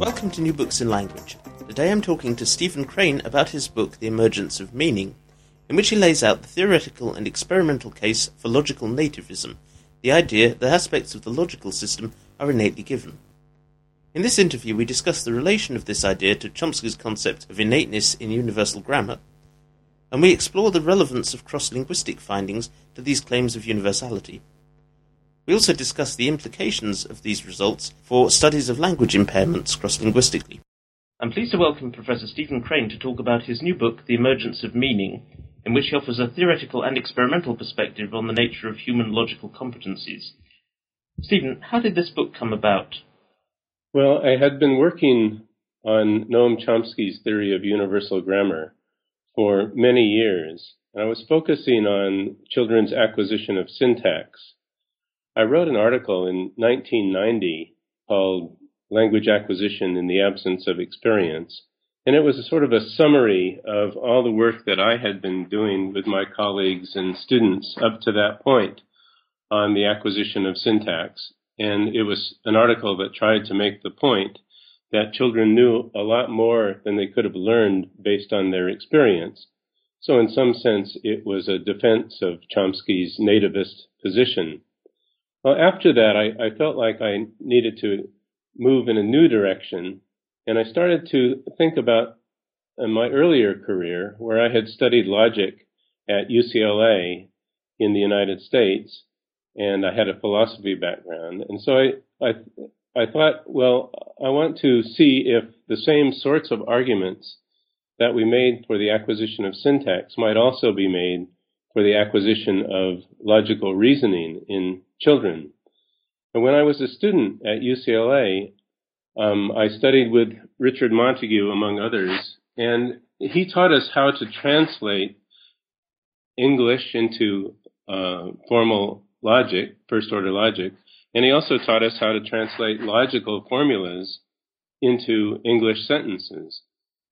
Welcome to New Books in Language. Today I'm talking to Stephen Crain about his book The Emergence of Meaning, in which he lays out the theoretical and experimental case for logical nativism, the idea that aspects of the logical system are innately given. In this interview, we discuss the relation of this idea to Chomsky's concept of innateness in universal grammar, and we explore the relevance of cross linguistic findings to these claims of universality. We also discuss the implications of these results for studies of language impairments cross-linguistically. I'm pleased to welcome Professor Stephen Crain to talk about his new book, The Emergence of Meaning, in which he offers a theoretical and experimental perspective on the nature of human logical competencies. Stephen, how did this book come about? Well, I had been working on Noam Chomsky's theory of universal grammar for many years, and I was focusing on children's acquisition of syntax I wrote an article in 1990 called Language Acquisition in the Absence of Experience. And it was a sort of a summary of all the work that I had been doing with my colleagues and students up to that point on the acquisition of syntax. And it was an article that tried to make the point that children knew a lot more than they could have learned based on their experience. So in some sense, it was a defense of Chomsky's nativist position. Well, after that, I, I felt like I needed to move in a new direction, and I started to think about uh, my earlier career, where I had studied logic at UCLA in the United States, and I had a philosophy background, and so I, I, I thought, well, I want to see if the same sorts of arguments that we made for the acquisition of syntax might also be made for the acquisition of logical reasoning in children. And when I was a student at UCLA, um, I studied with Richard Montague, among others, and he taught us how to translate English into uh, formal logic, first order logic, and he also taught us how to translate logical formulas into English sentences.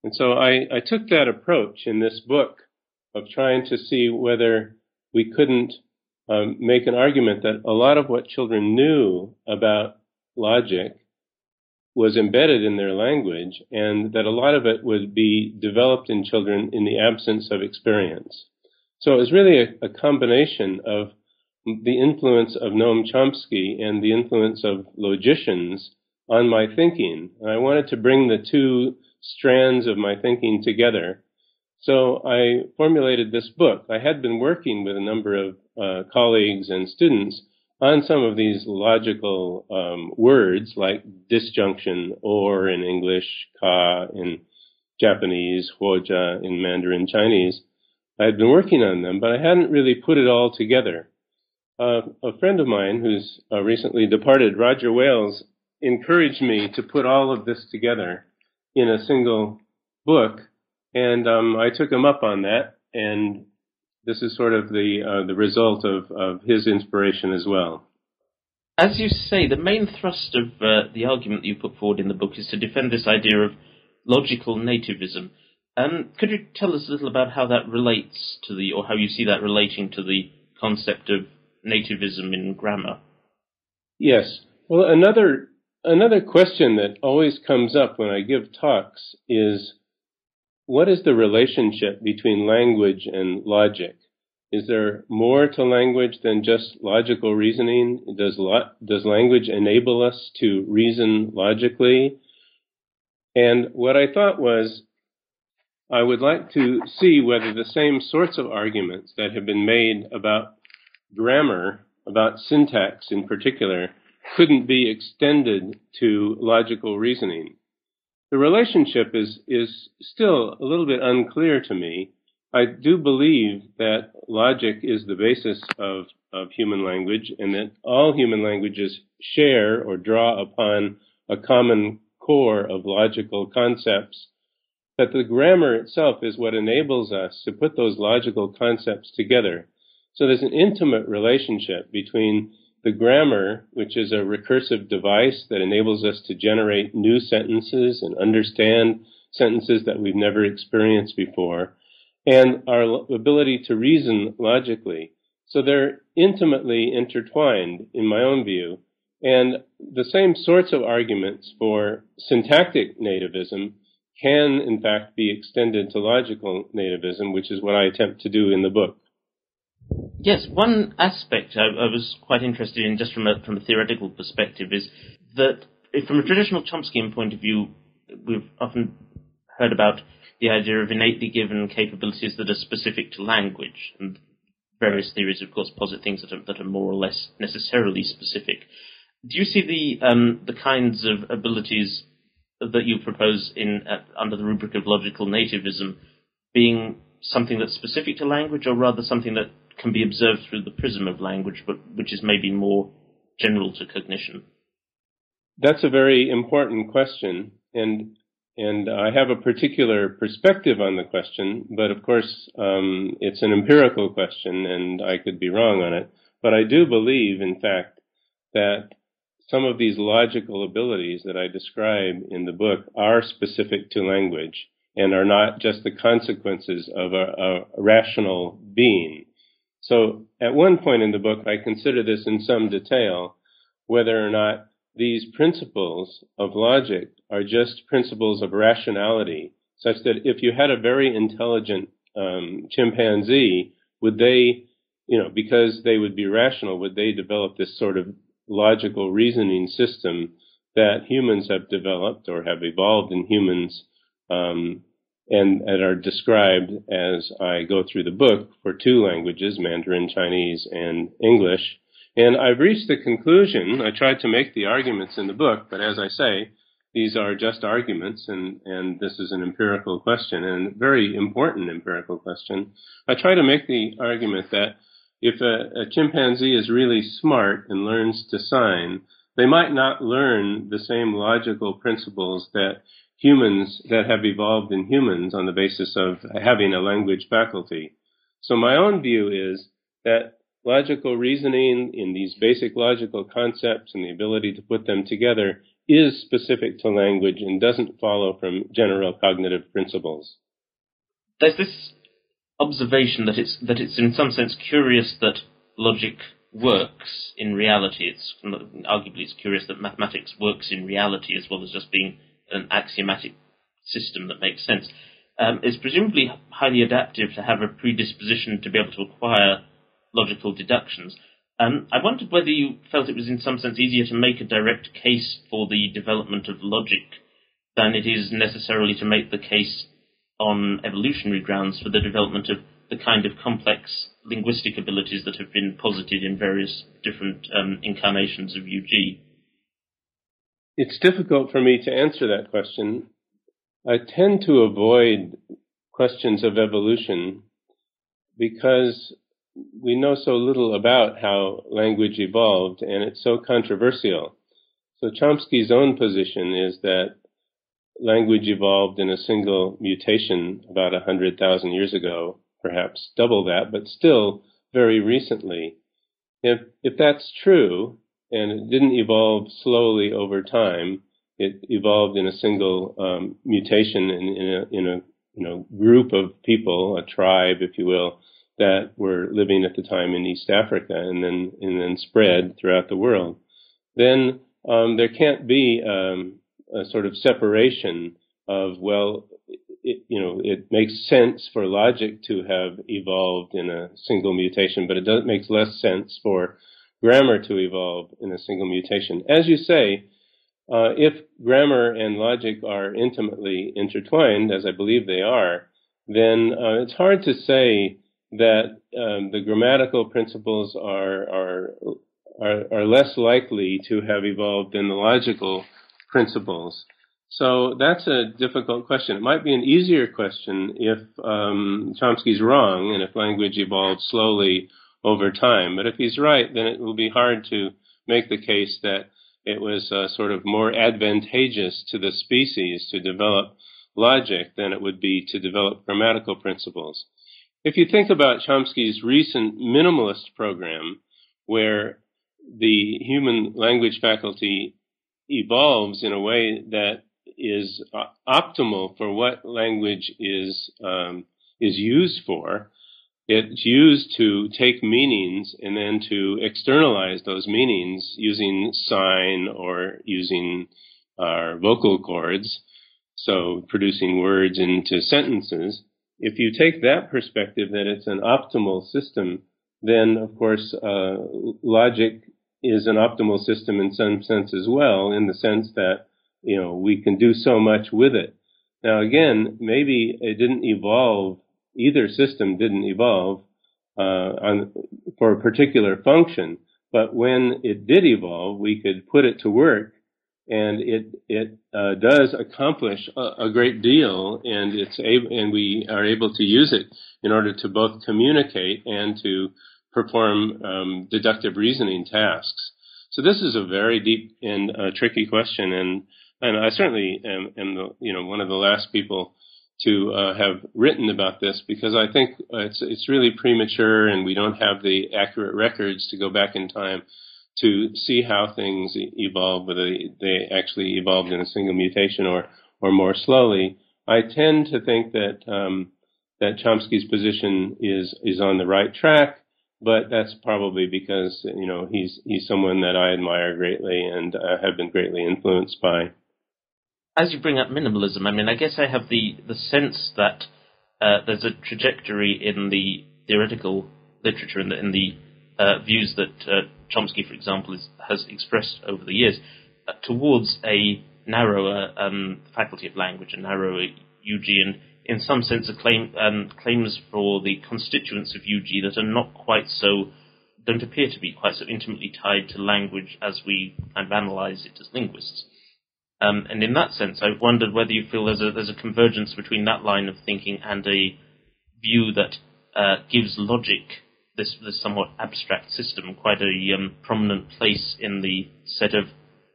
And so I, I took that approach in this book of trying to see whether we couldn't um, make an argument that a lot of what children knew about logic was embedded in their language and that a lot of it would be developed in children in the absence of experience. So it was really a, a combination of the influence of Noam Chomsky and the influence of logicians on my thinking. And I wanted to bring the two strands of my thinking together so I formulated this book. I had been working with a number of uh, colleagues and students on some of these logical um, words like disjunction or in English, ka in Japanese, huozhe in Mandarin Chinese. I had been working on them, but I hadn't really put it all together. Uh, a friend of mine who's uh, recently departed, Roger Wales, encouraged me to put all of this together in a single book and um, I took him up on that, and this is sort of the uh, the result of, of his inspiration as well. As you say, the main thrust of uh, the argument that you put forward in the book is to defend this idea of logical nativism. Um, could you tell us a little about how that relates to the, or how you see that relating to the concept of nativism in grammar? Yes. Well, another another question that always comes up when I give talks is what is the relationship between language and logic? Is there more to language than just logical reasoning? Does, lo- does language enable us to reason logically? And what I thought was, I would like to see whether the same sorts of arguments that have been made about grammar, about syntax in particular, couldn't be extended to logical reasoning the relationship is, is still a little bit unclear to me. I do believe that logic is the basis of, of human language and that all human languages share or draw upon a common core of logical concepts, that the grammar itself is what enables us to put those logical concepts together. So there's an intimate relationship between the grammar, which is a recursive device that enables us to generate new sentences and understand sentences that we've never experienced before, and our ability to reason logically. So they're intimately intertwined, in my own view. And the same sorts of arguments for syntactic nativism can, in fact, be extended to logical nativism, which is what I attempt to do in the book. Yes, one aspect I, I was quite interested in, just from a, from a theoretical perspective, is that from a traditional Chomskyan point of view, we've often heard about the idea of innately given capabilities that are specific to language, and various theories, of course, posit things that are, that are more or less necessarily specific. Do you see the um, the kinds of abilities that you propose in uh, under the rubric of logical nativism being something that's specific to language, or rather something that can be observed through the prism of language, but which is maybe more general to cognition? That's a very important question, and and I have a particular perspective on the question, but of course um, it's an empirical question, and I could be wrong on it. But I do believe, in fact, that some of these logical abilities that I describe in the book are specific to language and are not just the consequences of a, a rational being. So at one point in the book, I consider this in some detail, whether or not these principles of logic are just principles of rationality, such that if you had a very intelligent um, chimpanzee, would they, you know, because they would be rational, would they develop this sort of logical reasoning system that humans have developed or have evolved in humans um, and, and are described as I go through the book for two languages, Mandarin, Chinese, and English. And I've reached the conclusion, I tried to make the arguments in the book, but as I say, these are just arguments and, and this is an empirical question and a very important empirical question. I try to make the argument that if a, a chimpanzee is really smart and learns to sign, they might not learn the same logical principles that humans that have evolved in humans on the basis of having a language faculty. So my own view is that logical reasoning in these basic logical concepts and the ability to put them together is specific to language and doesn't follow from general cognitive principles. There's this observation that it's that it's in some sense curious that logic works in reality. It's arguably it's curious that mathematics works in reality as well as just being an axiomatic system that makes sense. Um, it's presumably highly adaptive to have a predisposition to be able to acquire logical deductions. Um, I wondered whether you felt it was in some sense easier to make a direct case for the development of logic than it is necessarily to make the case on evolutionary grounds for the development of the kind of complex linguistic abilities that have been posited in various different um, incarnations of UG? It's difficult for me to answer that question. I tend to avoid questions of evolution because we know so little about how language evolved and it's so controversial. So Chomsky's own position is that language evolved in a single mutation about 100,000 years ago, perhaps double that, but still very recently. If, if that's true, and it didn't evolve slowly over time, it evolved in a single um, mutation in, in, a, in a you know group of people, a tribe, if you will, that were living at the time in East Africa, and then and then spread throughout the world. Then um, there can't be um, a sort of separation of well, it, you know, it makes sense for logic to have evolved in a single mutation, but it does makes less sense for grammar to evolve in a single mutation. As you say, uh, if grammar and logic are intimately intertwined, as I believe they are, then uh, it's hard to say that um, the grammatical principles are, are are are less likely to have evolved than the logical principles? So that's a difficult question. It might be an easier question if um, Chomsky's wrong and if language evolved slowly over time. But if he's right, then it will be hard to make the case that it was uh, sort of more advantageous to the species to develop logic than it would be to develop grammatical principles. If you think about Chomsky's recent minimalist program, where the human language faculty evolves in a way that is uh, optimal for what language is um, is used for. It's used to take meanings and then to externalize those meanings using sign or using our vocal cords, so producing words into sentences. If you take that perspective that it's an optimal system, then of course uh, logic is an optimal system in some sense as well, in the sense that you know we can do so much with it. Now again, maybe it didn't evolve either system didn't evolve uh, on, for a particular function, but when it did evolve, we could put it to work, and it it uh, does accomplish a, a, great deal, and it's able, and we are able to use it in order to both communicate and to perform um, deductive reasoning tasks. So this is a very deep and uh, tricky question, and and I certainly am, am the, you know one of the last people to uh, have written about this because I think it's it's really premature and we don't have the accurate records to go back in time to see how things evolve, whether they actually evolved in a single mutation or or more slowly. I tend to think that um, that Chomsky's position is is on the right track, but that's probably because you know he's he's someone that I admire greatly and uh, have been greatly influenced by as you bring up minimalism, I mean, I guess I have the, the sense that uh, there's a trajectory in the theoretical literature and in the, in the uh, views that uh, Chomsky, for example, is, has expressed over the years uh, towards a narrower um, faculty of language, a narrower UG, and in some sense, a claim, um, claims for the constituents of UG that are not quite so, don't appear to be quite so intimately tied to language as we kind of analyze it as linguists. Um, and in that sense, I wondered whether you feel there's a, there's a convergence between that line of thinking and a view that uh, gives logic, this, this somewhat abstract system, quite a um, prominent place in the set of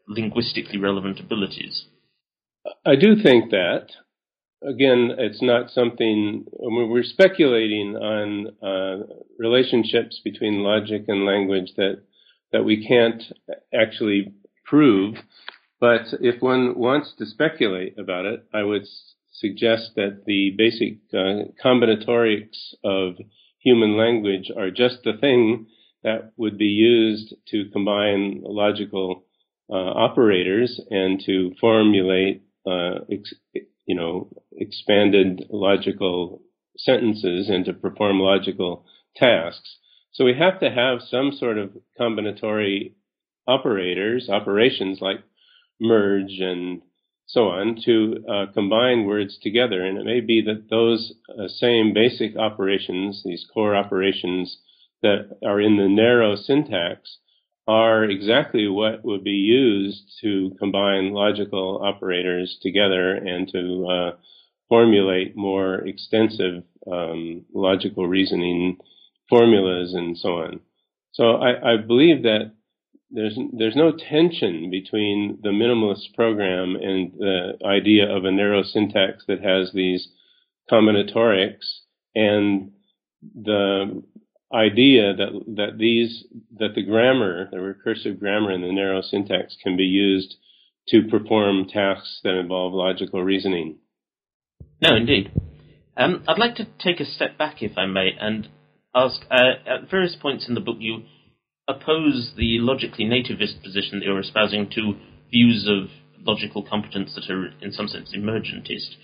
linguistically relevant abilities. I do think that. Again, it's not something we're speculating on uh, relationships between logic and language that that we can't actually prove. But if one wants to speculate about it, I would suggest that the basic uh, combinatorics of human language are just the thing that would be used to combine logical uh, operators and to formulate, uh, ex- you know, expanded logical sentences and to perform logical tasks. So we have to have some sort of combinatory operators, operations like merge and so on to uh, combine words together. And it may be that those uh, same basic operations, these core operations that are in the narrow syntax, are exactly what would be used to combine logical operators together and to uh, formulate more extensive um, logical reasoning formulas and so on. So I, I believe that there's there's no tension between the minimalist program and the idea of a narrow syntax that has these combinatorics and the idea that that these that the grammar, the recursive grammar in the narrow syntax can be used to perform tasks that involve logical reasoning. No, indeed. Um, I'd like to take a step back, if I may, and ask. Uh, at various points in the book, you oppose the logically nativist position that you're espousing to views of logical competence that are, in some sense, emergentist.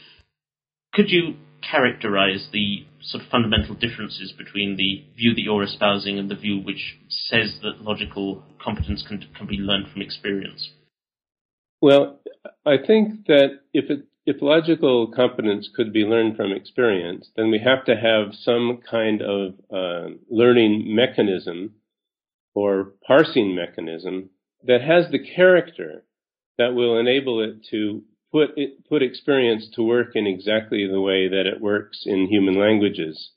Could you characterize the sort of fundamental differences between the view that you're espousing and the view which says that logical competence can, can be learned from experience? Well, I think that if it, if logical competence could be learned from experience, then we have to have some kind of uh, learning mechanism or parsing mechanism that has the character that will enable it to put it, put experience to work in exactly the way that it works in human languages.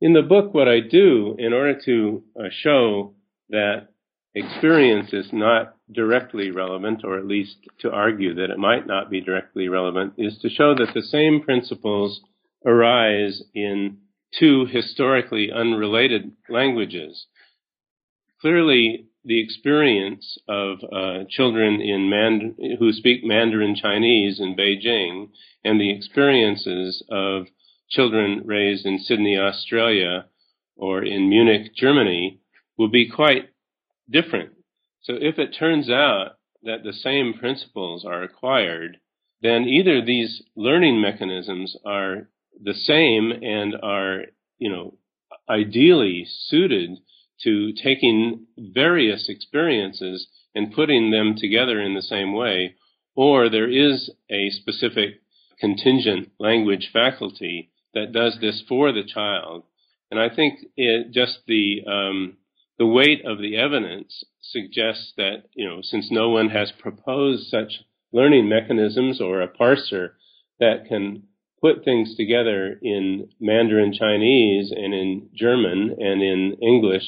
In the book, what I do in order to uh, show that experience is not directly relevant, or at least to argue that it might not be directly relevant, is to show that the same principles arise in two historically unrelated languages. Clearly, the experience of uh, children in Mand- who speak Mandarin Chinese in Beijing and the experiences of children raised in Sydney, Australia, or in Munich, Germany, will be quite different. So if it turns out that the same principles are acquired, then either these learning mechanisms are the same and are, you know, ideally suited to taking various experiences and putting them together in the same way, or there is a specific contingent language faculty that does this for the child. And I think it just the um, the weight of the evidence suggests that you know since no one has proposed such learning mechanisms or a parser that can put things together in Mandarin Chinese and in German and in English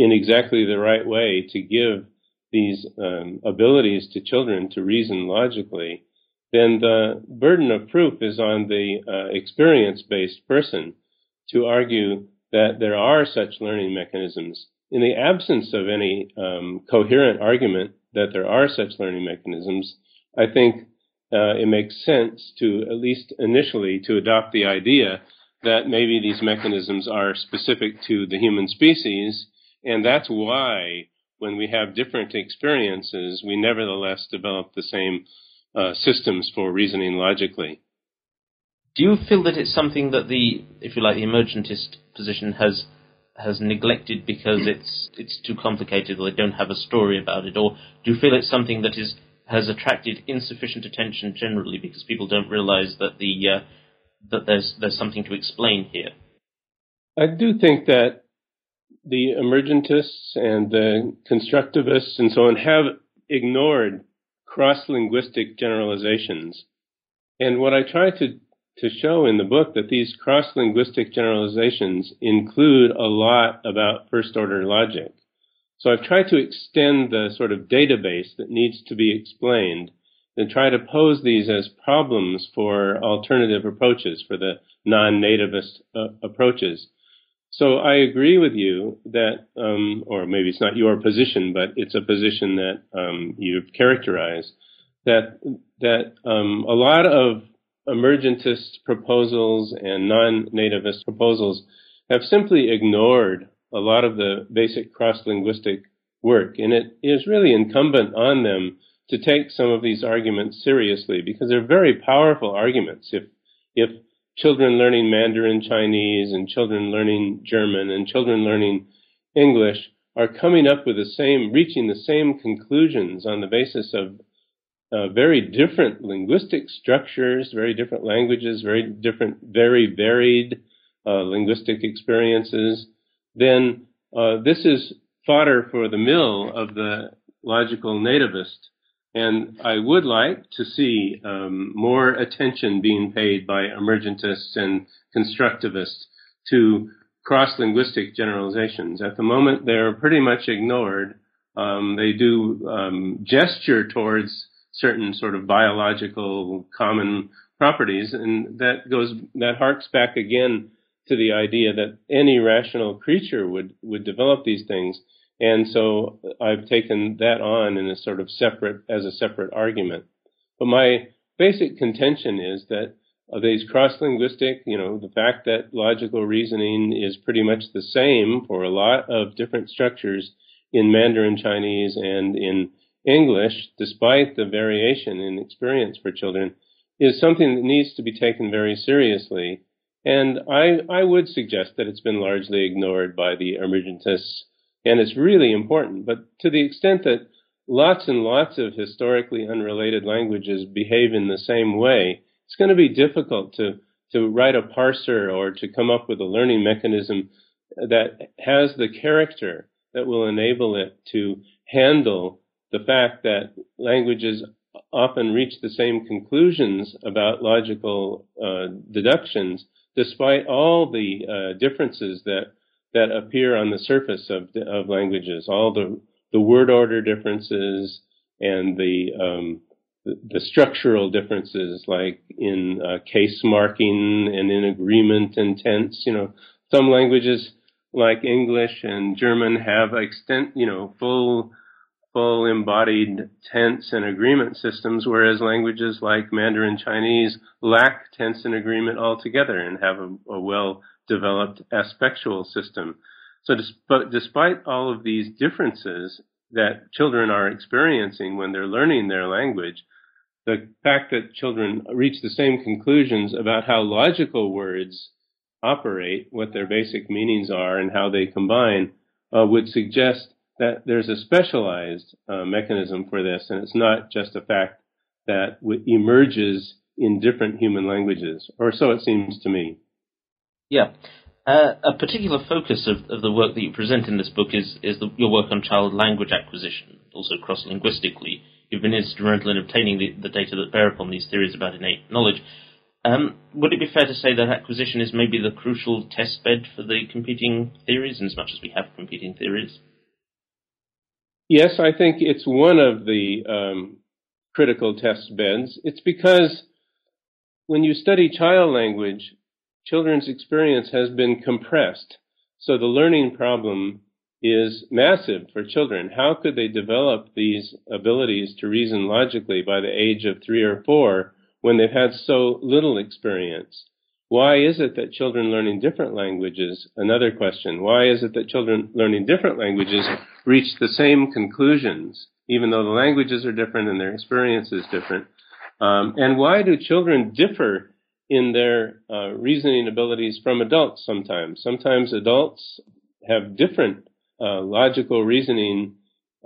in exactly the right way to give these um, abilities to children to reason logically, then the burden of proof is on the uh, experience based person to argue that there are such learning mechanisms. In the absence of any um, coherent argument that there are such learning mechanisms, I think uh, it makes sense to, at least initially, to adopt the idea that maybe these mechanisms are specific to the human species, and that's why when we have different experiences, we nevertheless develop the same uh, systems for reasoning logically. Do you feel that it's something that the, if you like, the emergentist position has has neglected because it's it's too complicated or they don't have a story about it, or do you feel it's something that is has attracted insufficient attention generally because people don't realize that the uh, that there's there's something to explain here. I do think that the emergentists and the constructivists and so on have ignored cross linguistic generalizations. And what I try to, to show in the book that these cross linguistic generalizations include a lot about first order logic. So I've tried to extend the sort of database that needs to be explained and try to pose these as problems for alternative approaches, for the non-nativist uh, approaches. So I agree with you that, um, or maybe it's not your position, but it's a position that um, you've characterized that that um, a lot of emergentist proposals and non-nativist proposals have simply ignored a lot of the basic cross-linguistic work. And it is really incumbent on them to take some of these arguments seriously because they're very powerful arguments. If, if children learning Mandarin Chinese and children learning German and children learning English are coming up with the same, reaching the same conclusions on the basis of uh, very different linguistic structures, very different languages, very different, very varied uh, linguistic experiences, then uh, this is fodder for the mill of the logical nativist. And I would like to see um, more attention being paid by emergentists and constructivists to cross-linguistic generalizations. At the moment, they're pretty much ignored. Um, they do um, gesture towards certain sort of biological common properties, and that goes that harks back again to the idea that any rational creature would, would develop these things. And so I've taken that on in a sort of separate, as a separate argument. But my basic contention is that uh, these cross-linguistic, you know, the fact that logical reasoning is pretty much the same for a lot of different structures in Mandarin Chinese and in English, despite the variation in experience for children, is something that needs to be taken very seriously and I, I would suggest that it's been largely ignored by the emergentists, and it's really important. But to the extent that lots and lots of historically unrelated languages behave in the same way, it's going to be difficult to, to write a parser or to come up with a learning mechanism that has the character that will enable it to handle the fact that languages often reach the same conclusions about logical uh, deductions despite all the uh, differences that that appear on the surface of of languages, all the the word order differences and the um, the, the, structural differences, like in uh, case marking and in agreement and tense. You know, some languages like English and German have extent, you know, full full embodied tense and agreement systems, whereas languages like Mandarin Chinese lack tense and agreement altogether and have a, a well developed aspectual system. So, but despite all of these differences that children are experiencing when they're learning their language, the fact that children reach the same conclusions about how logical words operate, what their basic meanings are, and how they combine, uh, would suggest that there's a specialized uh, mechanism for this, and it's not just a fact that w- emerges in different human languages, or so it seems to me. Yeah. Uh, a particular focus of, of, the work that you present in this book is, is the, your work on child language acquisition, also cross linguistically. You've been instrumental in obtaining the, the, data that bear upon these theories about innate knowledge. Um, would it be fair to say that acquisition is maybe the crucial test bed for the competing theories, in as much as we have competing theories? Yes, I think it's one of the um, critical test beds. It's because when you study child language, children's experience has been compressed. So the learning problem is massive for children. How could they develop these abilities to reason logically by the age of three or four when they've had so little experience? Why is it that children learning different languages, another question, why is it that children learning different languages reach the same conclusions, even though the languages are different and their experience is different? Um, and why do children differ in their uh, reasoning abilities from adults sometimes? Sometimes adults have different uh, logical reasoning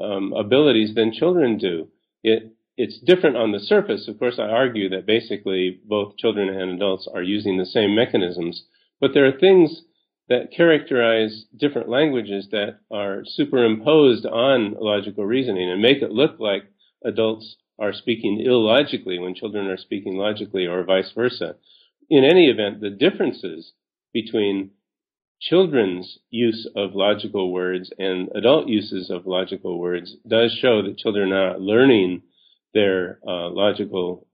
um, abilities than children do. It it's different on the surface. Of course, I argue that basically both children and adults are using the same mechanisms, but there are things that characterize different languages that are superimposed on logical reasoning and make it look like adults are speaking illogically when children are speaking logically or vice versa. In any event, the differences between children's use of logical words and adult uses of logical words does show that children are learning their uh, logical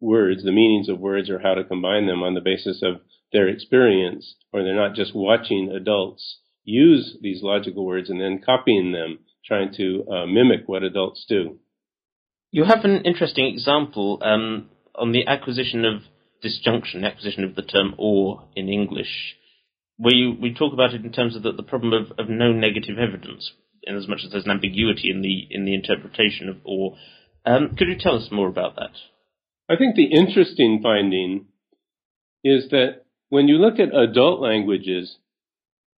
words, the meanings of words, or how to combine them on the basis of their experience, or they're not just watching adults use these logical words and then copying them, trying to uh, mimic what adults do. You have an interesting example um, on the acquisition of disjunction, acquisition of the term or in English, where you, we talk about it in terms of the, the problem of, of no negative evidence, in as much as there's an ambiguity in the in the interpretation of or. Um, could you tell us more about that? I think the interesting finding is that when you look at adult languages,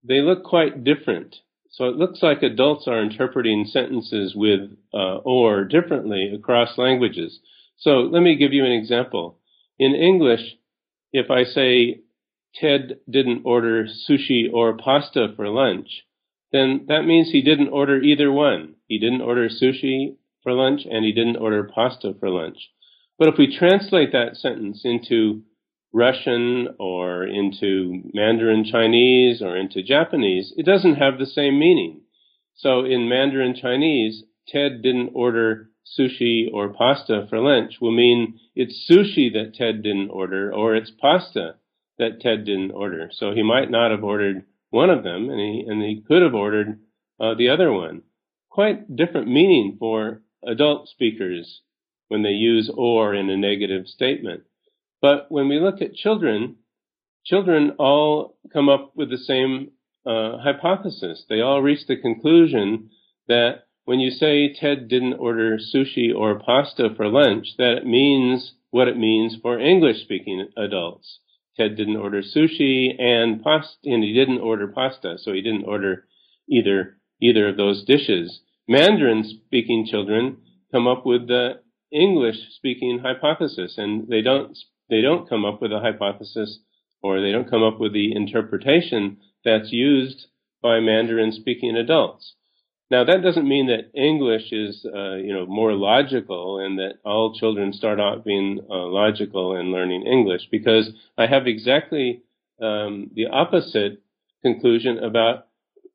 they look quite different. So it looks like adults are interpreting sentences with uh, or differently across languages. So let me give you an example. In English, if I say Ted didn't order sushi or pasta for lunch, then that means he didn't order either one. He didn't order sushi for lunch and he didn't order pasta for lunch. But if we translate that sentence into Russian or into Mandarin Chinese or into Japanese, it doesn't have the same meaning. So in Mandarin Chinese, Ted didn't order sushi or pasta for lunch will mean it's sushi that Ted didn't order or it's pasta that Ted didn't order. So he might not have ordered one of them and he, and he could have ordered uh, the other one. Quite different meaning for adult speakers when they use or in a negative statement. But when we look at children, children all come up with the same uh, hypothesis. They all reach the conclusion that when you say Ted didn't order sushi or pasta for lunch, that it means what it means for English speaking adults. Ted didn't order sushi and pasta, and he didn't order pasta, so he didn't order either either of those dishes. Mandarin speaking children come up with the English speaking hypothesis and they don't they don't come up with a hypothesis or they don't come up with the interpretation that's used by Mandarin speaking adults. Now that doesn't mean that English is uh, you know more logical and that all children start out being uh, logical and learning English because I have exactly um, the opposite conclusion about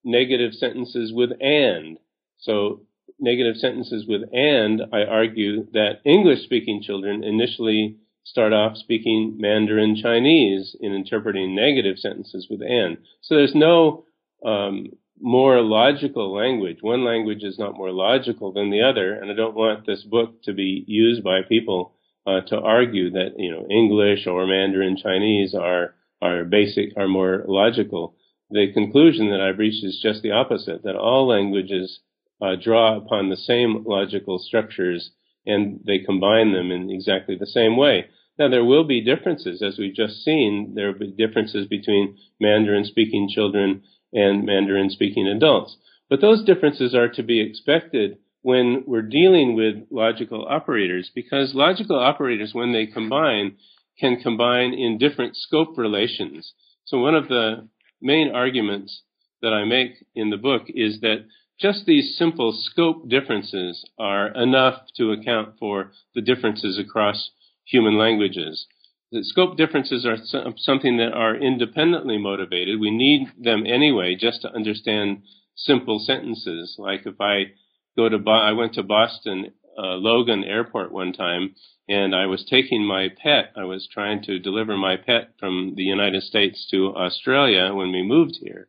negative sentences with and. So negative sentences with and, I argue that English speaking children initially start off speaking Mandarin Chinese in interpreting negative sentences with and. So there's no um, more logical language. One language is not more logical than the other, and I don't want this book to be used by people uh, to argue that you know English or Mandarin Chinese are are basic are more logical. The conclusion that I've reached is just the opposite: that all languages uh, draw upon the same logical structures and they combine them in exactly the same way. Now, there will be differences, as we've just seen. There will be differences between Mandarin speaking children and Mandarin speaking adults. But those differences are to be expected when we're dealing with logical operators, because logical operators, when they combine, can combine in different scope relations. So one of the main arguments that I make in the book is that just these simple scope differences are enough to account for the differences across human languages. The scope differences are something that are independently motivated. We need them anyway just to understand simple sentences. Like if I go to, Bo- I went to Boston uh, Logan Airport one time and I was taking my pet. I was trying to deliver my pet from the United States to Australia when we moved here.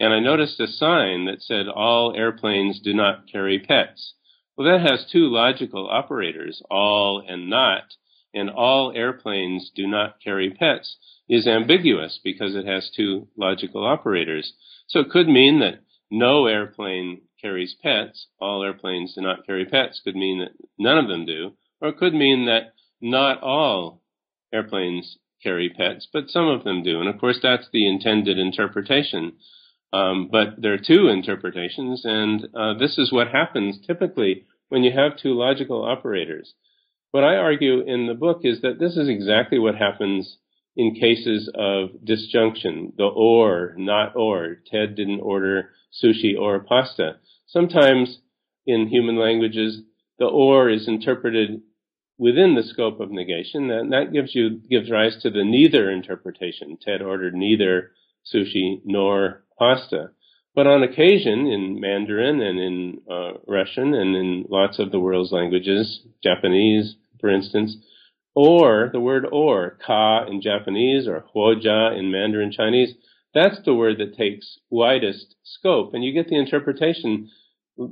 And I noticed a sign that said all airplanes do not carry pets. Well, that has two logical operators, all and not and all airplanes do not carry pets is ambiguous because it has two logical operators. So it could mean that no airplane carries pets, all airplanes do not carry pets could mean that none of them do, or it could mean that not all airplanes carry pets, but some of them do. And of course, that's the intended interpretation. Um, but there are two interpretations, and uh, this is what happens typically when you have two logical operators. What I argue in the book is that this is exactly what happens in cases of disjunction, the or, not or. Ted didn't order sushi or pasta. Sometimes in human languages, the or is interpreted within the scope of negation, and that gives you gives rise to the neither interpretation. Ted ordered neither sushi nor pasta. But on occasion, in Mandarin and in uh, Russian and in lots of the world's languages, Japanese, for instance, or the word or, ka in Japanese or huozhe in Mandarin Chinese, that's the word that takes widest scope, and you get the interpretation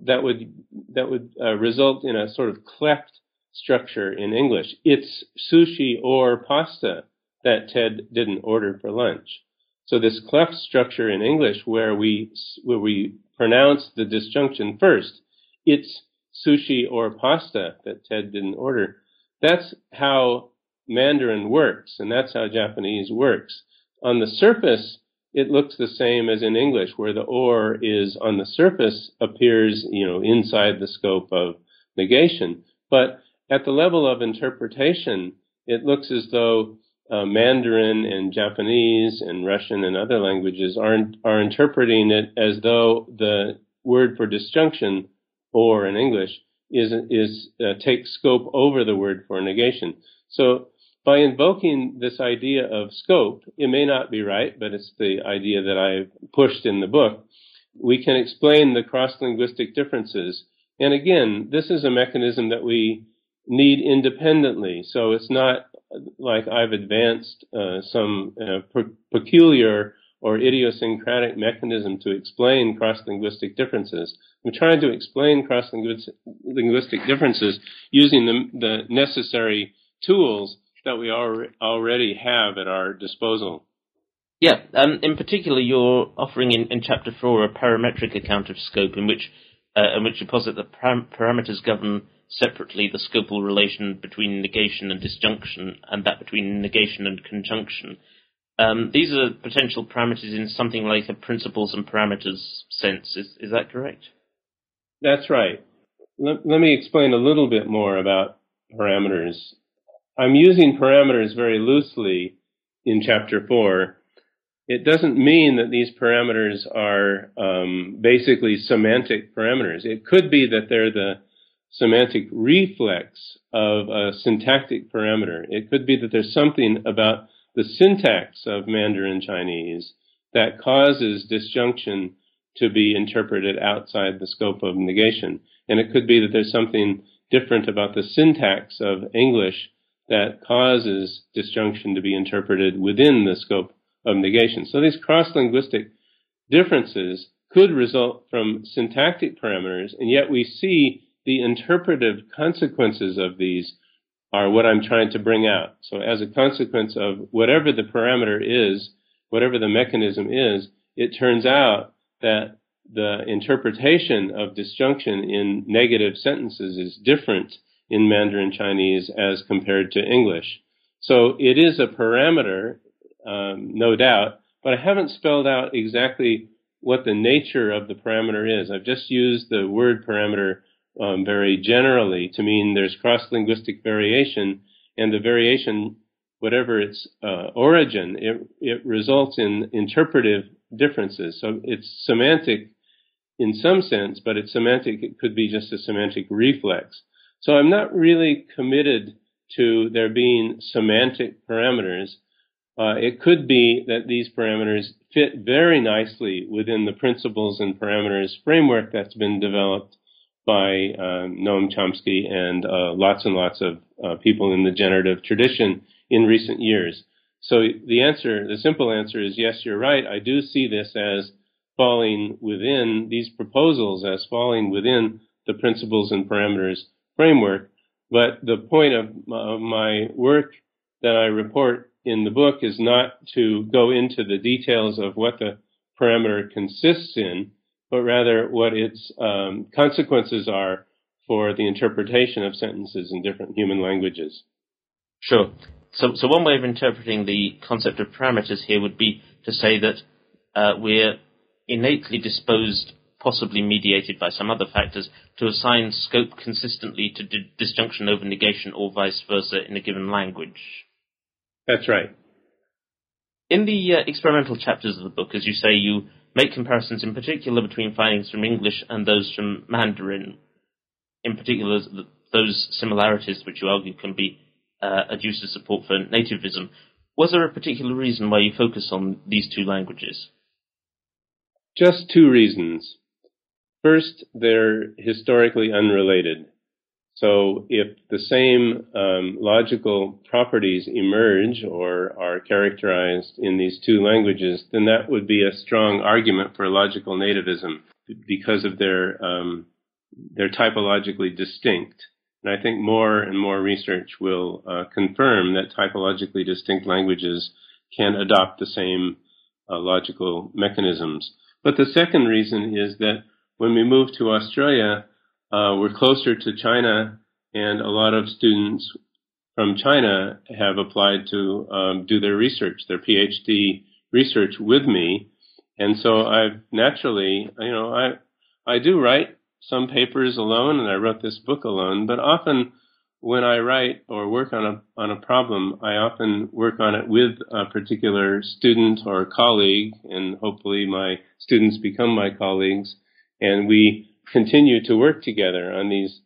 that would that would uh, result in a sort of cleft structure in English. It's sushi or pasta that Ted didn't order for lunch. So this cleft structure in English where we, where we pronounce the disjunction first, it's sushi or pasta that Ted didn't order. That's how Mandarin works, and that's how Japanese works. On the surface, it looks the same as in English, where the or is on the surface appears, you know, inside the scope of negation. But at the level of interpretation, it looks as though uh, Mandarin and Japanese and Russian and other languages are are interpreting it as though the word for disjunction, or in English, is is uh, takes scope over the word for negation. So by invoking this idea of scope, it may not be right, but it's the idea that I've pushed in the book. We can explain the cross-linguistic differences. And again, this is a mechanism that we need independently. So it's not like I've advanced uh, some uh, per- peculiar or idiosyncratic mechanism to explain cross-linguistic differences. I'm trying to explain cross-linguistic differences using the, the necessary tools that we al- already have at our disposal. Yeah, um, in particular, you're offering in, in chapter four a parametric account of scope in which uh, in which you posit that param- parameters govern separately the scopal relation between negation and disjunction and that between negation and conjunction. Um, these are potential parameters in something like a principles and parameters sense. Is, is that correct? That's right. Let, let me explain a little bit more about parameters. I'm using parameters very loosely in chapter four. It doesn't mean that these parameters are um, basically semantic parameters. It could be that they're the semantic reflex of a syntactic parameter. It could be that there's something about the syntax of Mandarin Chinese that causes disjunction to be interpreted outside the scope of negation. And it could be that there's something different about the syntax of English that causes disjunction to be interpreted within the scope of negation. So these cross-linguistic differences could result from syntactic parameters, and yet we see the interpretive consequences of these are what I'm trying to bring out. So as a consequence of whatever the parameter is, whatever the mechanism is, it turns out that the interpretation of disjunction in negative sentences is different in Mandarin Chinese as compared to English. So it is a parameter, um, no doubt, but I haven't spelled out exactly what the nature of the parameter is. I've just used the word parameter um, very generally to mean there's cross-linguistic variation, and the variation, whatever its uh, origin, it, it results in interpretive differences. So it's semantic in some sense, but it's semantic. It could be just a semantic reflex. So I'm not really committed to there being semantic parameters. Uh, it could be that these parameters fit very nicely within the principles and parameters framework that's been developed by uh, Noam Chomsky and uh, lots and lots of uh, people in the generative tradition in recent years. So the answer, the simple answer is yes, you're right. I do see this as falling within these proposals as falling within the principles and parameters framework. But the point of my work that I report in the book is not to go into the details of what the parameter consists in, but rather what its um, consequences are for the interpretation of sentences in different human languages. Sure. So, so one way of interpreting the concept of parameters here would be to say that uh, we're innately disposed, possibly mediated by some other factors, to assign scope consistently to di- disjunction over negation or vice versa in a given language. That's right. In the uh, experimental chapters of the book, as you say, you make comparisons in particular between findings from English and those from Mandarin. In particular, those similarities which you argue can be uh, adduced as support for nativism. Was there a particular reason why you focus on these two languages? Just two reasons. First, they're historically unrelated. So if the same um, logical properties emerge or are characterized in these two languages, then that would be a strong argument for logical nativism because of their um, they're typologically distinct. And I think more and more research will uh, confirm that typologically distinct languages can adopt the same uh, logical mechanisms. But the second reason is that when we moved to Australia, uh, we're closer to China, and a lot of students from China have applied to um, do their research, their PhD research with me. And so I've naturally, you know, I I do write some papers alone, and I wrote this book alone. But often, when I write or work on a on a problem, I often work on it with a particular student or colleague, and hopefully my students become my colleagues, and we continue to work together on these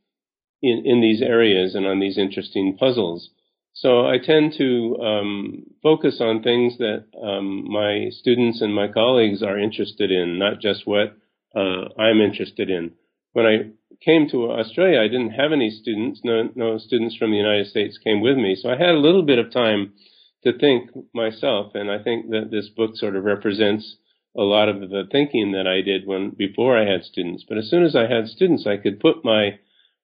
in, in these areas and on these interesting puzzles. So I tend to um, focus on things that um, my students and my colleagues are interested in, not just what uh, I'm interested in. When I came to Australia, I didn't have any students. No, no students from the United States came with me. So I had a little bit of time to think myself. And I think that this book sort of represents a lot of the thinking that I did when, before I had students. But as soon as I had students, I could put my,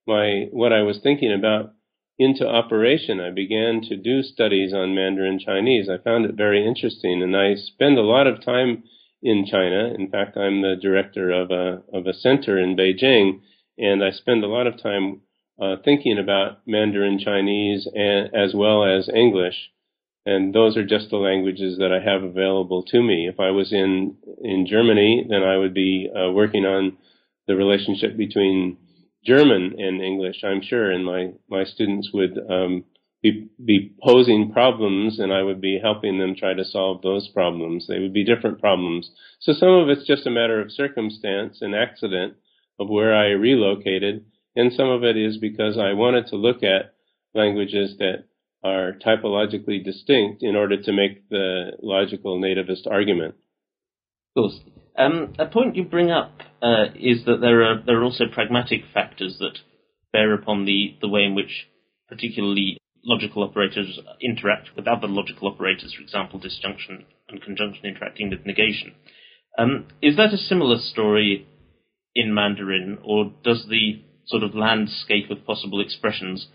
my, what I was thinking about into operation. I began to do studies on Mandarin Chinese. I found it very interesting and I spend a lot of time in China. In fact, I'm the director of a, of a center in Beijing and I spend a lot of time uh, thinking about Mandarin Chinese and, as well as English. And those are just the languages that I have available to me. If I was in in Germany, then I would be uh, working on the relationship between German and English. I'm sure, and my my students would um, be be posing problems, and I would be helping them try to solve those problems. They would be different problems. So some of it's just a matter of circumstance and accident of where I relocated, and some of it is because I wanted to look at languages that are typologically distinct in order to make the logical nativist argument. Of course. Um, a point you bring up uh, is that there are there are also pragmatic factors that bear upon the, the way in which particularly logical operators interact with other logical operators, for example, disjunction and conjunction interacting with negation. Um, is that a similar story in Mandarin, or does the sort of landscape of possible expressions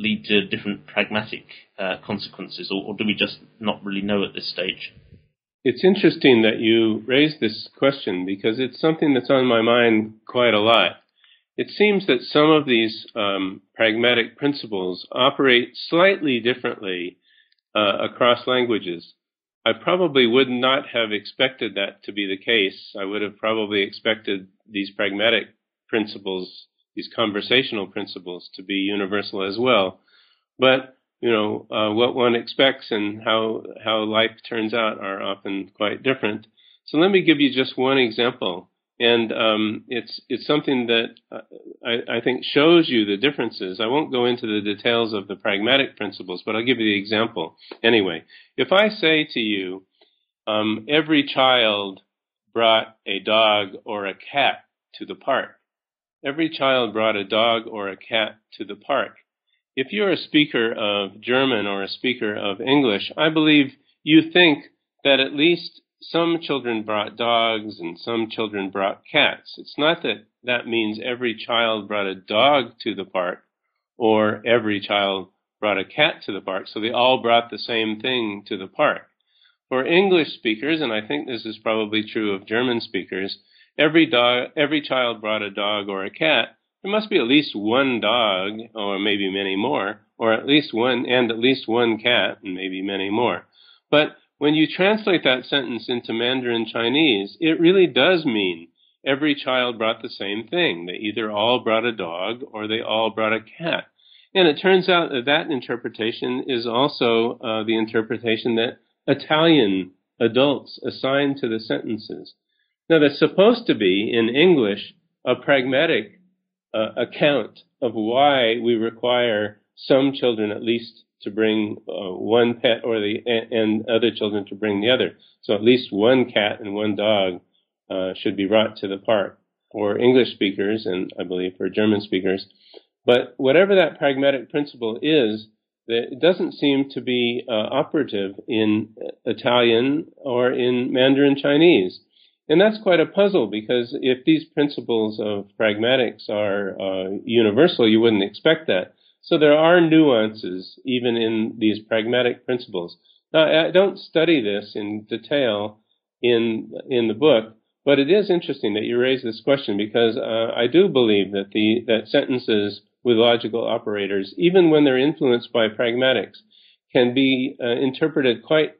lead to different pragmatic uh, consequences, or, or do we just not really know at this stage? It's interesting that you raised this question because it's something that's on my mind quite a lot. It seems that some of these um, pragmatic principles operate slightly differently uh, across languages. I probably would not have expected that to be the case. I would have probably expected these pragmatic principles, these conversational principles, to be universal as well. But you know uh, what one expects and how how life turns out are often quite different. So let me give you just one example and um, it's it's something that uh, I, I, think shows you the differences. I won't go into the details of the pragmatic principles, but I'll give you the example anyway. If I say to you, um, every child brought a dog or a cat to the park. Every child brought a dog or a cat to the park. If you're a speaker of German or a speaker of English, I believe you think that at least some children brought dogs and some children brought cats. It's not that that means every child brought a dog to the park or every child brought a cat to the park. So they all brought the same thing to the park. For English speakers, and I think this is probably true of German speakers, every dog, every child brought a dog or a cat. There must be at least one dog, or maybe many more, or at least one, and at least one cat, and maybe many more. But when you translate that sentence into Mandarin Chinese, it really does mean every child brought the same thing. They either all brought a dog or they all brought a cat. And it turns out that that interpretation is also uh, the interpretation that Italian adults assign to the sentences. Now, there's supposed to be, in English, a pragmatic uh, account of why we require some children at least to bring uh, one pet or the and other children to bring the other. So at least one cat and one dog uh, should be brought to the park for English speakers and I believe for German speakers. But whatever that pragmatic principle is, it doesn't seem to be uh, operative in Italian or in Mandarin Chinese. And that's quite a puzzle because if these principles of pragmatics are uh, universal, you wouldn't expect that. So there are nuances even in these pragmatic principles. Now, I don't study this in detail in in the book, but it is interesting that you raise this question because uh, I do believe that the that sentences with logical operators, even when they're influenced by pragmatics, can be uh, interpreted quite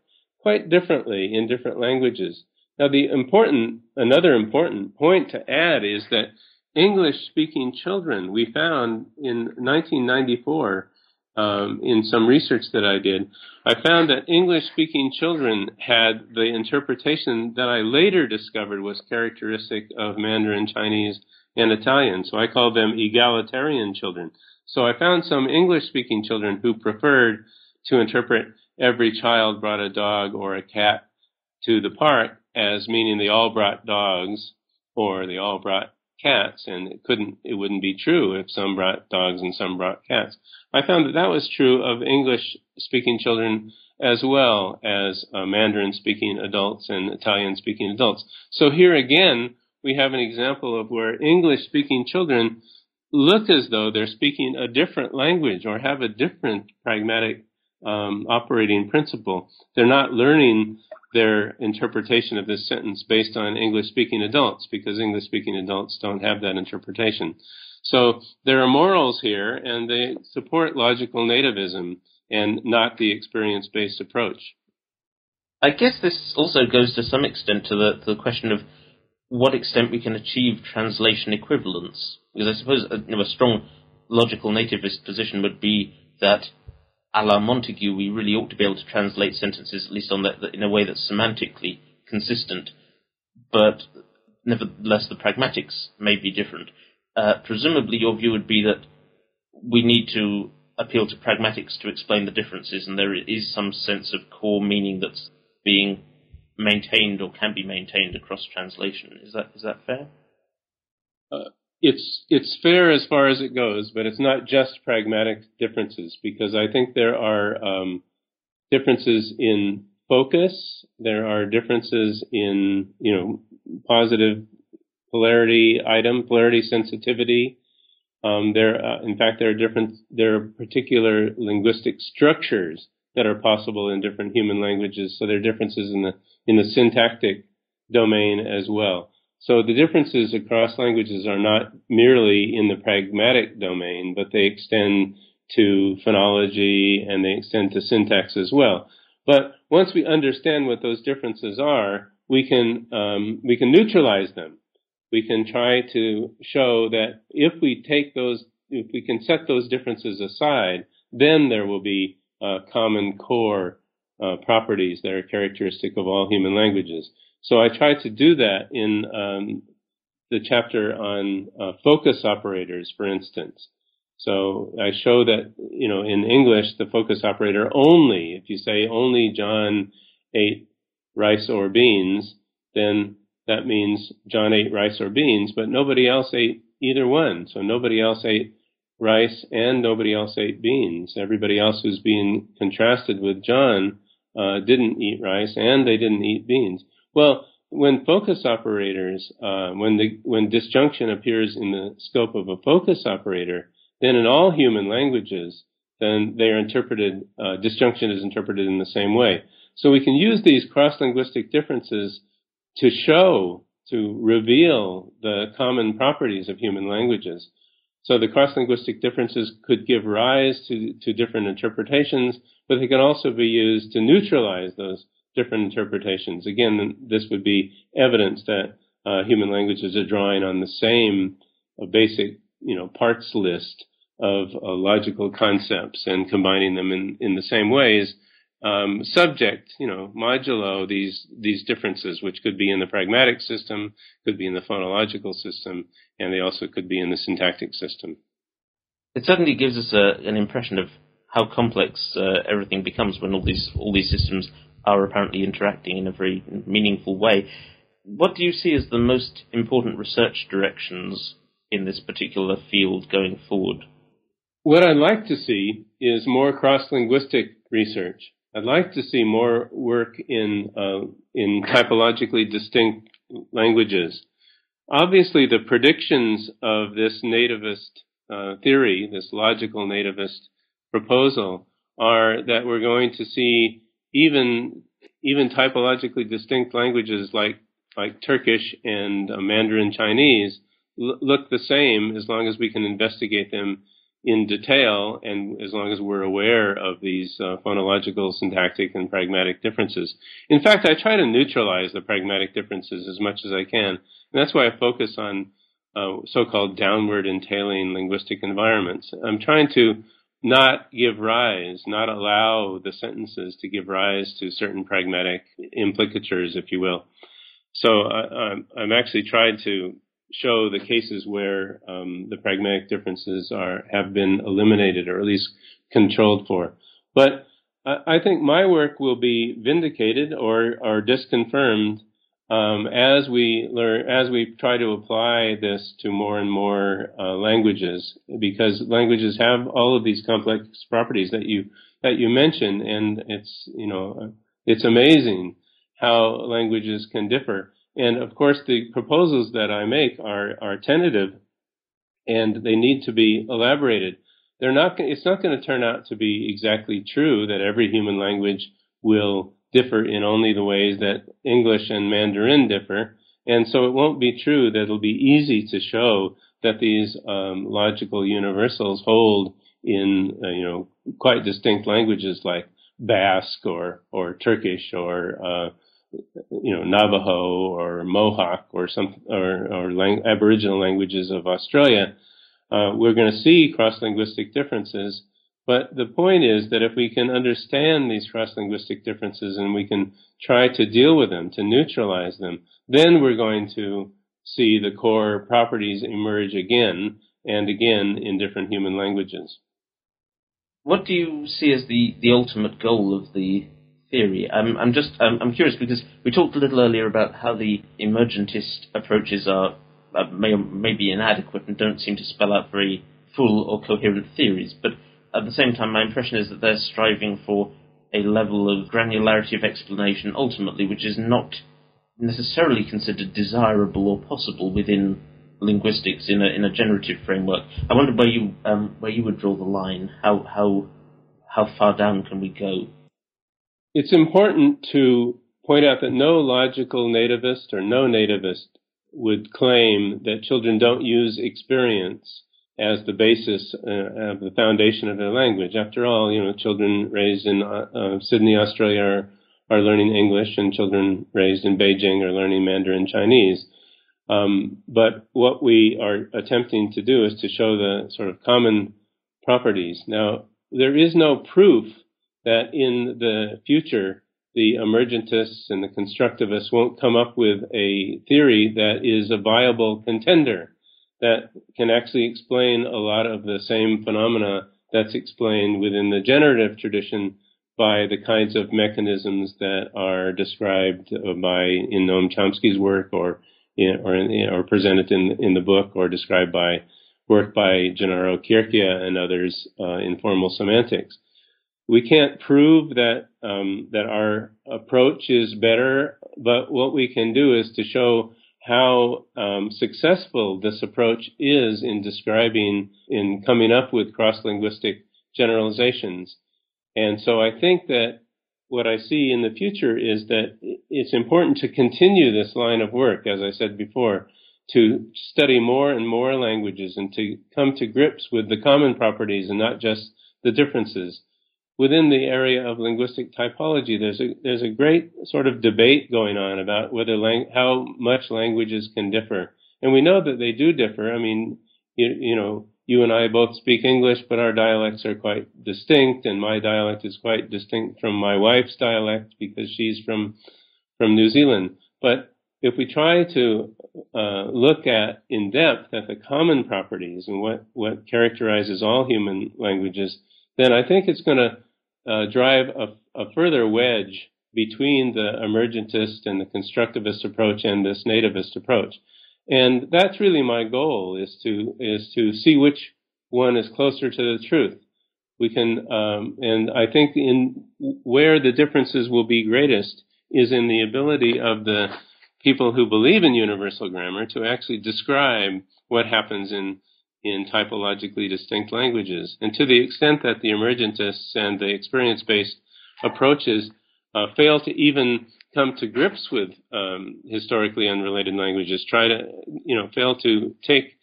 quite differently in different languages. Now, the important another important point to add is that English speaking children. We found in 1994, um, in some research that I did, I found that English speaking children had the interpretation that I later discovered was characteristic of Mandarin Chinese and Italian. So I called them egalitarian children. So I found some English speaking children who preferred to interpret every child brought a dog or a cat to the park as meaning they all brought dogs or they all brought cats, and it couldn't, it wouldn't be true if some brought dogs and some brought cats. I found that that was true of English speaking children as well as uh, Mandarin speaking adults and Italian speaking adults. So here again, we have an example of where English speaking children look as though they're speaking a different language or have a different pragmatic um, operating principle. They're not learning their interpretation of this sentence based on English speaking adults because English speaking adults don't have that interpretation. So there are morals here and they support logical nativism and not the experience based approach. I guess this also goes to some extent to the, to the question of what extent we can achieve translation equivalence. Because I suppose a, you know, a strong logical nativist position would be that a la Montague, we really ought to be able to translate sentences, at least on in a way that's semantically consistent. But nevertheless, the pragmatics may be different. Uh, presumably, your view would be that we need to appeal to pragmatics to explain the differences, and there is some sense of core meaning that's being maintained or can be maintained across translation. Is that is that fair? Uh, it's it's fair as far as it goes, but it's not just pragmatic differences because I think there are um, differences in focus. There are differences in you know positive polarity item, polarity sensitivity. Um, there, uh, in fact, there are different, there are particular linguistic structures that are possible in different human languages. So there are differences in the in the syntactic domain as well. So the differences across languages are not merely in the pragmatic domain, but they extend to phonology and they extend to syntax as well. But once we understand what those differences are, we can um, we can neutralize them. We can try to show that if we take those, if we can set those differences aside, then there will be uh, common core uh, properties that are characteristic of all human languages. So I try to do that in um, the chapter on uh, focus operators, for instance. So I show that, you know, in English, the focus operator only, if you say only John ate rice or beans, then that means John ate rice or beans, but nobody else ate either one. So nobody else ate rice and nobody else ate beans. Everybody else who's being contrasted with John uh, didn't eat rice and they didn't eat beans. Well, when focus operators, uh, when the when disjunction appears in the scope of a focus operator, then in all human languages, then they are interpreted. Uh, disjunction is interpreted in the same way. So we can use these cross-linguistic differences to show, to reveal the common properties of human languages. So the cross-linguistic differences could give rise to, to different interpretations, but they can also be used to neutralize those different interpretations. Again, this would be evidence that uh, human languages are drawing on the same uh, basic, you know, parts list of uh, logical concepts and combining them in, in the same ways um, subject, you know, modulo these these differences, which could be in the pragmatic system, could be in the phonological system, and they also could be in the syntactic system. It certainly gives us a, an impression of how complex uh, everything becomes when all these all these systems are apparently interacting in a very meaningful way. What do you see as the most important research directions in this particular field going forward? What I'd like to see is more cross-linguistic research. I'd like to see more work in uh, in typologically distinct languages. Obviously, the predictions of this nativist uh, theory, this logical nativist proposal, are that we're going to see even even typologically distinct languages like like Turkish and uh, Mandarin Chinese l- look the same as long as we can investigate them in detail and as long as we're aware of these uh, phonological, syntactic, and pragmatic differences. In fact, I try to neutralize the pragmatic differences as much as I can. And that's why I focus on uh, so-called downward entailing linguistic environments. I'm trying to not give rise, not allow the sentences to give rise to certain pragmatic implicatures, if you will. So I, I'm actually trying to show the cases where um, the pragmatic differences are have been eliminated or at least controlled for. But I think my work will be vindicated or or disconfirmed um, as we learn as we try to apply this to more and more uh, languages because languages have all of these complex properties that you that you mentioned and it's you know it's amazing how languages can differ and of course, the proposals that I make are, are tentative and they need to be elaborated. They're not, it's not going to turn out to be exactly true that every human language will differ in only the ways that English and Mandarin differ. And so it won't be true that it'll be easy to show that these um, logical universals hold in, uh, you know, quite distinct languages like Basque or, or Turkish or, uh, you know Navajo or Mohawk or some or, or lang- Aboriginal languages of Australia, uh, we're going to see cross-linguistic differences. But the point is that if we can understand these cross-linguistic differences and we can try to deal with them, to neutralize them, then we're going to see the core properties emerge again and again in different human languages. What do you see as the, the ultimate goal of the theory. I'm, I'm just I'm, I'm, curious because we talked a little earlier about how the emergentist approaches are uh, may may be inadequate and don't seem to spell out very full or coherent theories. But at the same time, my impression is that they're striving for a level of granularity of explanation ultimately, which is not necessarily considered desirable or possible within linguistics in a in a generative framework. I wonder where you um, where you would draw the line. How how how far down can we go? It's important to point out that no logical nativist or no nativist would claim that children don't use experience as the basis uh, of the foundation of their language. After all, you know, children raised in uh, Sydney, Australia are, are learning English and children raised in Beijing are learning Mandarin Chinese. Um, but what we are attempting to do is to show the sort of common properties. Now, there is no proof that in the future the emergentists and the constructivists won't come up with a theory that is a viable contender that can actually explain a lot of the same phenomena that's explained within the generative tradition by the kinds of mechanisms that are described by in Noam Chomsky's work or in, or in, or presented in in the book or described by work by Gennaro Chierchia and others uh, in formal semantics. We can't prove that um, that our approach is better, but what we can do is to show how um, successful this approach is in describing, in coming up with cross-linguistic generalizations. And so I think that what I see in the future is that it's important to continue this line of work, as I said before, to study more and more languages and to come to grips with the common properties and not just the differences. Within the area of linguistic typology, there's a there's a great sort of debate going on about whether lang- how much languages can differ, and we know that they do differ. I mean, you, you know, you and I both speak English, but our dialects are quite distinct, and my dialect is quite distinct from my wife's dialect because she's from from New Zealand. But if we try to uh, look at in depth at the common properties and what what characterizes all human languages, then I think it's going to uh, drive a, a further wedge between the emergentist and the constructivist approach and this nativist approach. And that's really my goal is to is to see which one is closer to the truth. We can, um, and I think in where the differences will be greatest is in the ability of the people who believe in universal grammar to actually describe what happens in in typologically distinct languages. And to the extent that the emergentists and the experience-based approaches uh, fail to even come to grips with um, historically unrelated languages, try to, you know, fail to take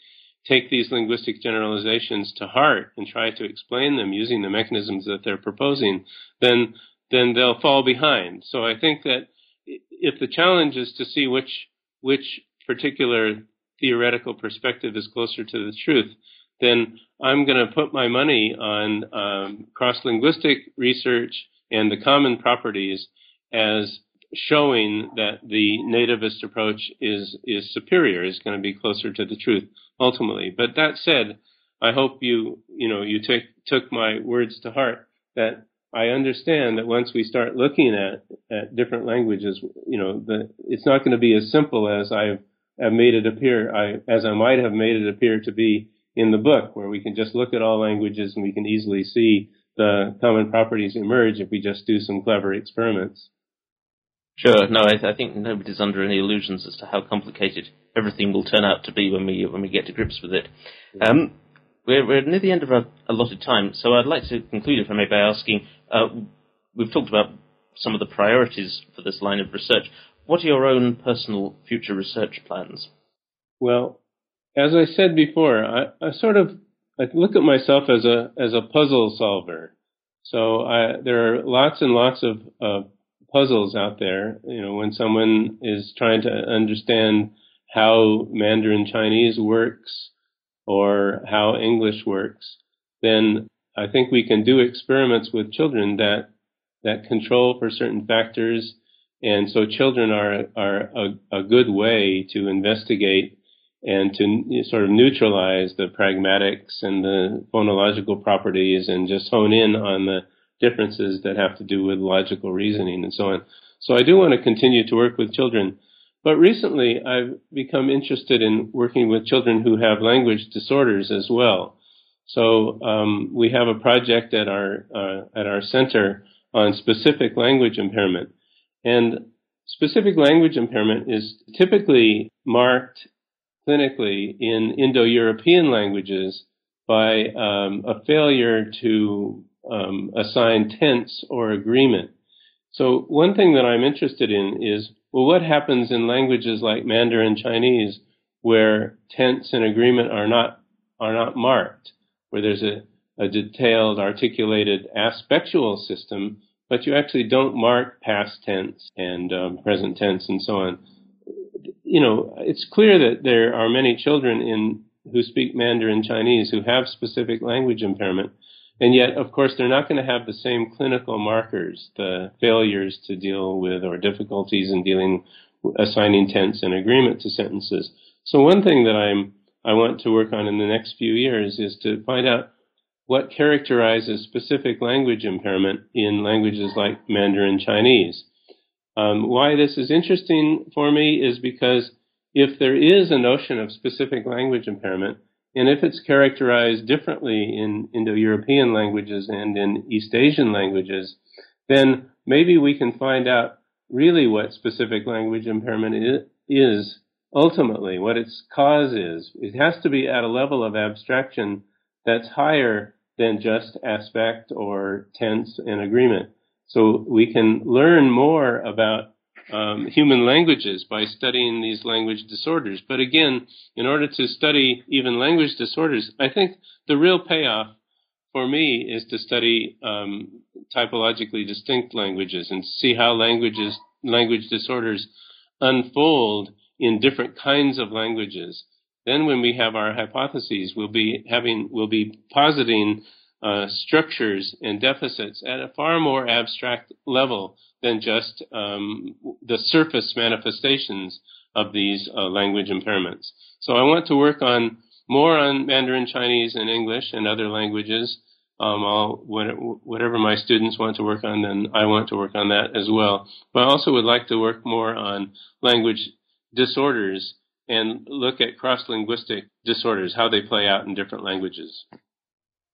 take these linguistic generalizations to heart and try to explain them using the mechanisms that they're proposing, then then they'll fall behind. So I think that if the challenge is to see which which particular theoretical perspective is closer to the truth, then I'm going to put my money on um, cross linguistic research and the common properties as showing that the nativist approach is is superior, is going to be closer to the truth ultimately. But that said, I hope you you know you take took my words to heart that I understand that once we start looking at at different languages, you know, the, it's not going to be as simple as I've, I've made it appear, I, as I might have made it appear to be in the book, where we can just look at all languages and we can easily see the common properties emerge if we just do some clever experiments. Sure. No, I, I, think nobody's under any illusions as to how complicated everything will turn out to be when we when we get to grips with it. Um, we're, we're, near the end of our allotted time, so I'd like to conclude, if I may, by asking: uh, We've talked about some of the priorities for this line of research. What are your own personal future research plans? Well, as I said before, I, I sort of I look at myself as a as a puzzle solver. So I, there are lots and lots of uh, puzzles out there. You know, when someone is trying to understand how Mandarin Chinese works or how English works, then I think we can do experiments with children that that control for certain factors, and so children are are a, a good way to investigate and to sort of neutralize the pragmatics and the phonological properties and just hone in on the differences that have to do with logical reasoning and so on. So I do want to continue to work with children. But recently I've become interested in working with children who have language disorders as well. So um, we have a project at our uh, at our center on specific language impairment, and specific language impairment is typically marked clinically in Indo-European languages by um, a failure to um, assign tense or agreement. So one thing that I'm interested in is, well, what happens in languages like Mandarin Chinese where tense and agreement are not are not marked, where there's a, a detailed, articulated aspectual system, but you actually don't mark past tense and um, present tense and so on. You know, it's clear that there are many children in who speak Mandarin Chinese who have specific language impairment. And yet, of course, they're not going to have the same clinical markers, the failures to deal with or difficulties in dealing, assigning tense and agreement to sentences. So one thing that I'm, I want to work on in the next few years is to find out what characterizes specific language impairment in languages like Mandarin Chinese. Um, why this is interesting for me is because if there is a notion of specific language impairment, and if it's characterized differently in Indo-European languages and in East Asian languages, then maybe we can find out really what specific language impairment is ultimately, what its cause is. It has to be at a level of abstraction that's higher than just aspect or tense and agreement. So we can learn more about um, human languages by studying these language disorders. But again, in order to study even language disorders, I think the real payoff for me is to study um, typologically distinct languages and see how languages, language disorders unfold in different kinds of languages. Then, when we have our hypotheses, we'll be having, we'll be positing uh, structures and deficits at a far more abstract level than just um, the surface manifestations of these uh, language impairments. So I want to work on more on Mandarin Chinese and English and other languages. Um, I'll, whatever my students want to work on, then I want to work on that as well. But I also would like to work more on language disorders and look at cross-linguistic disorders, how they play out in different languages.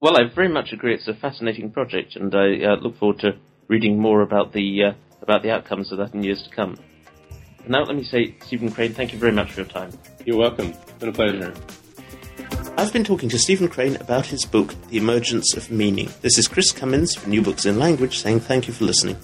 Well, I very much agree. It's a fascinating project, and I uh, look forward to reading more about the uh, about the outcomes of that in years to come. And now, let me say, Stephen Crain, thank you very much for your time. You're welcome. It's been a pleasure. I've been talking to Stephen Crain about his book, The Emergence of Meaning. This is Chris Cummins from New Books in Language saying thank you for listening.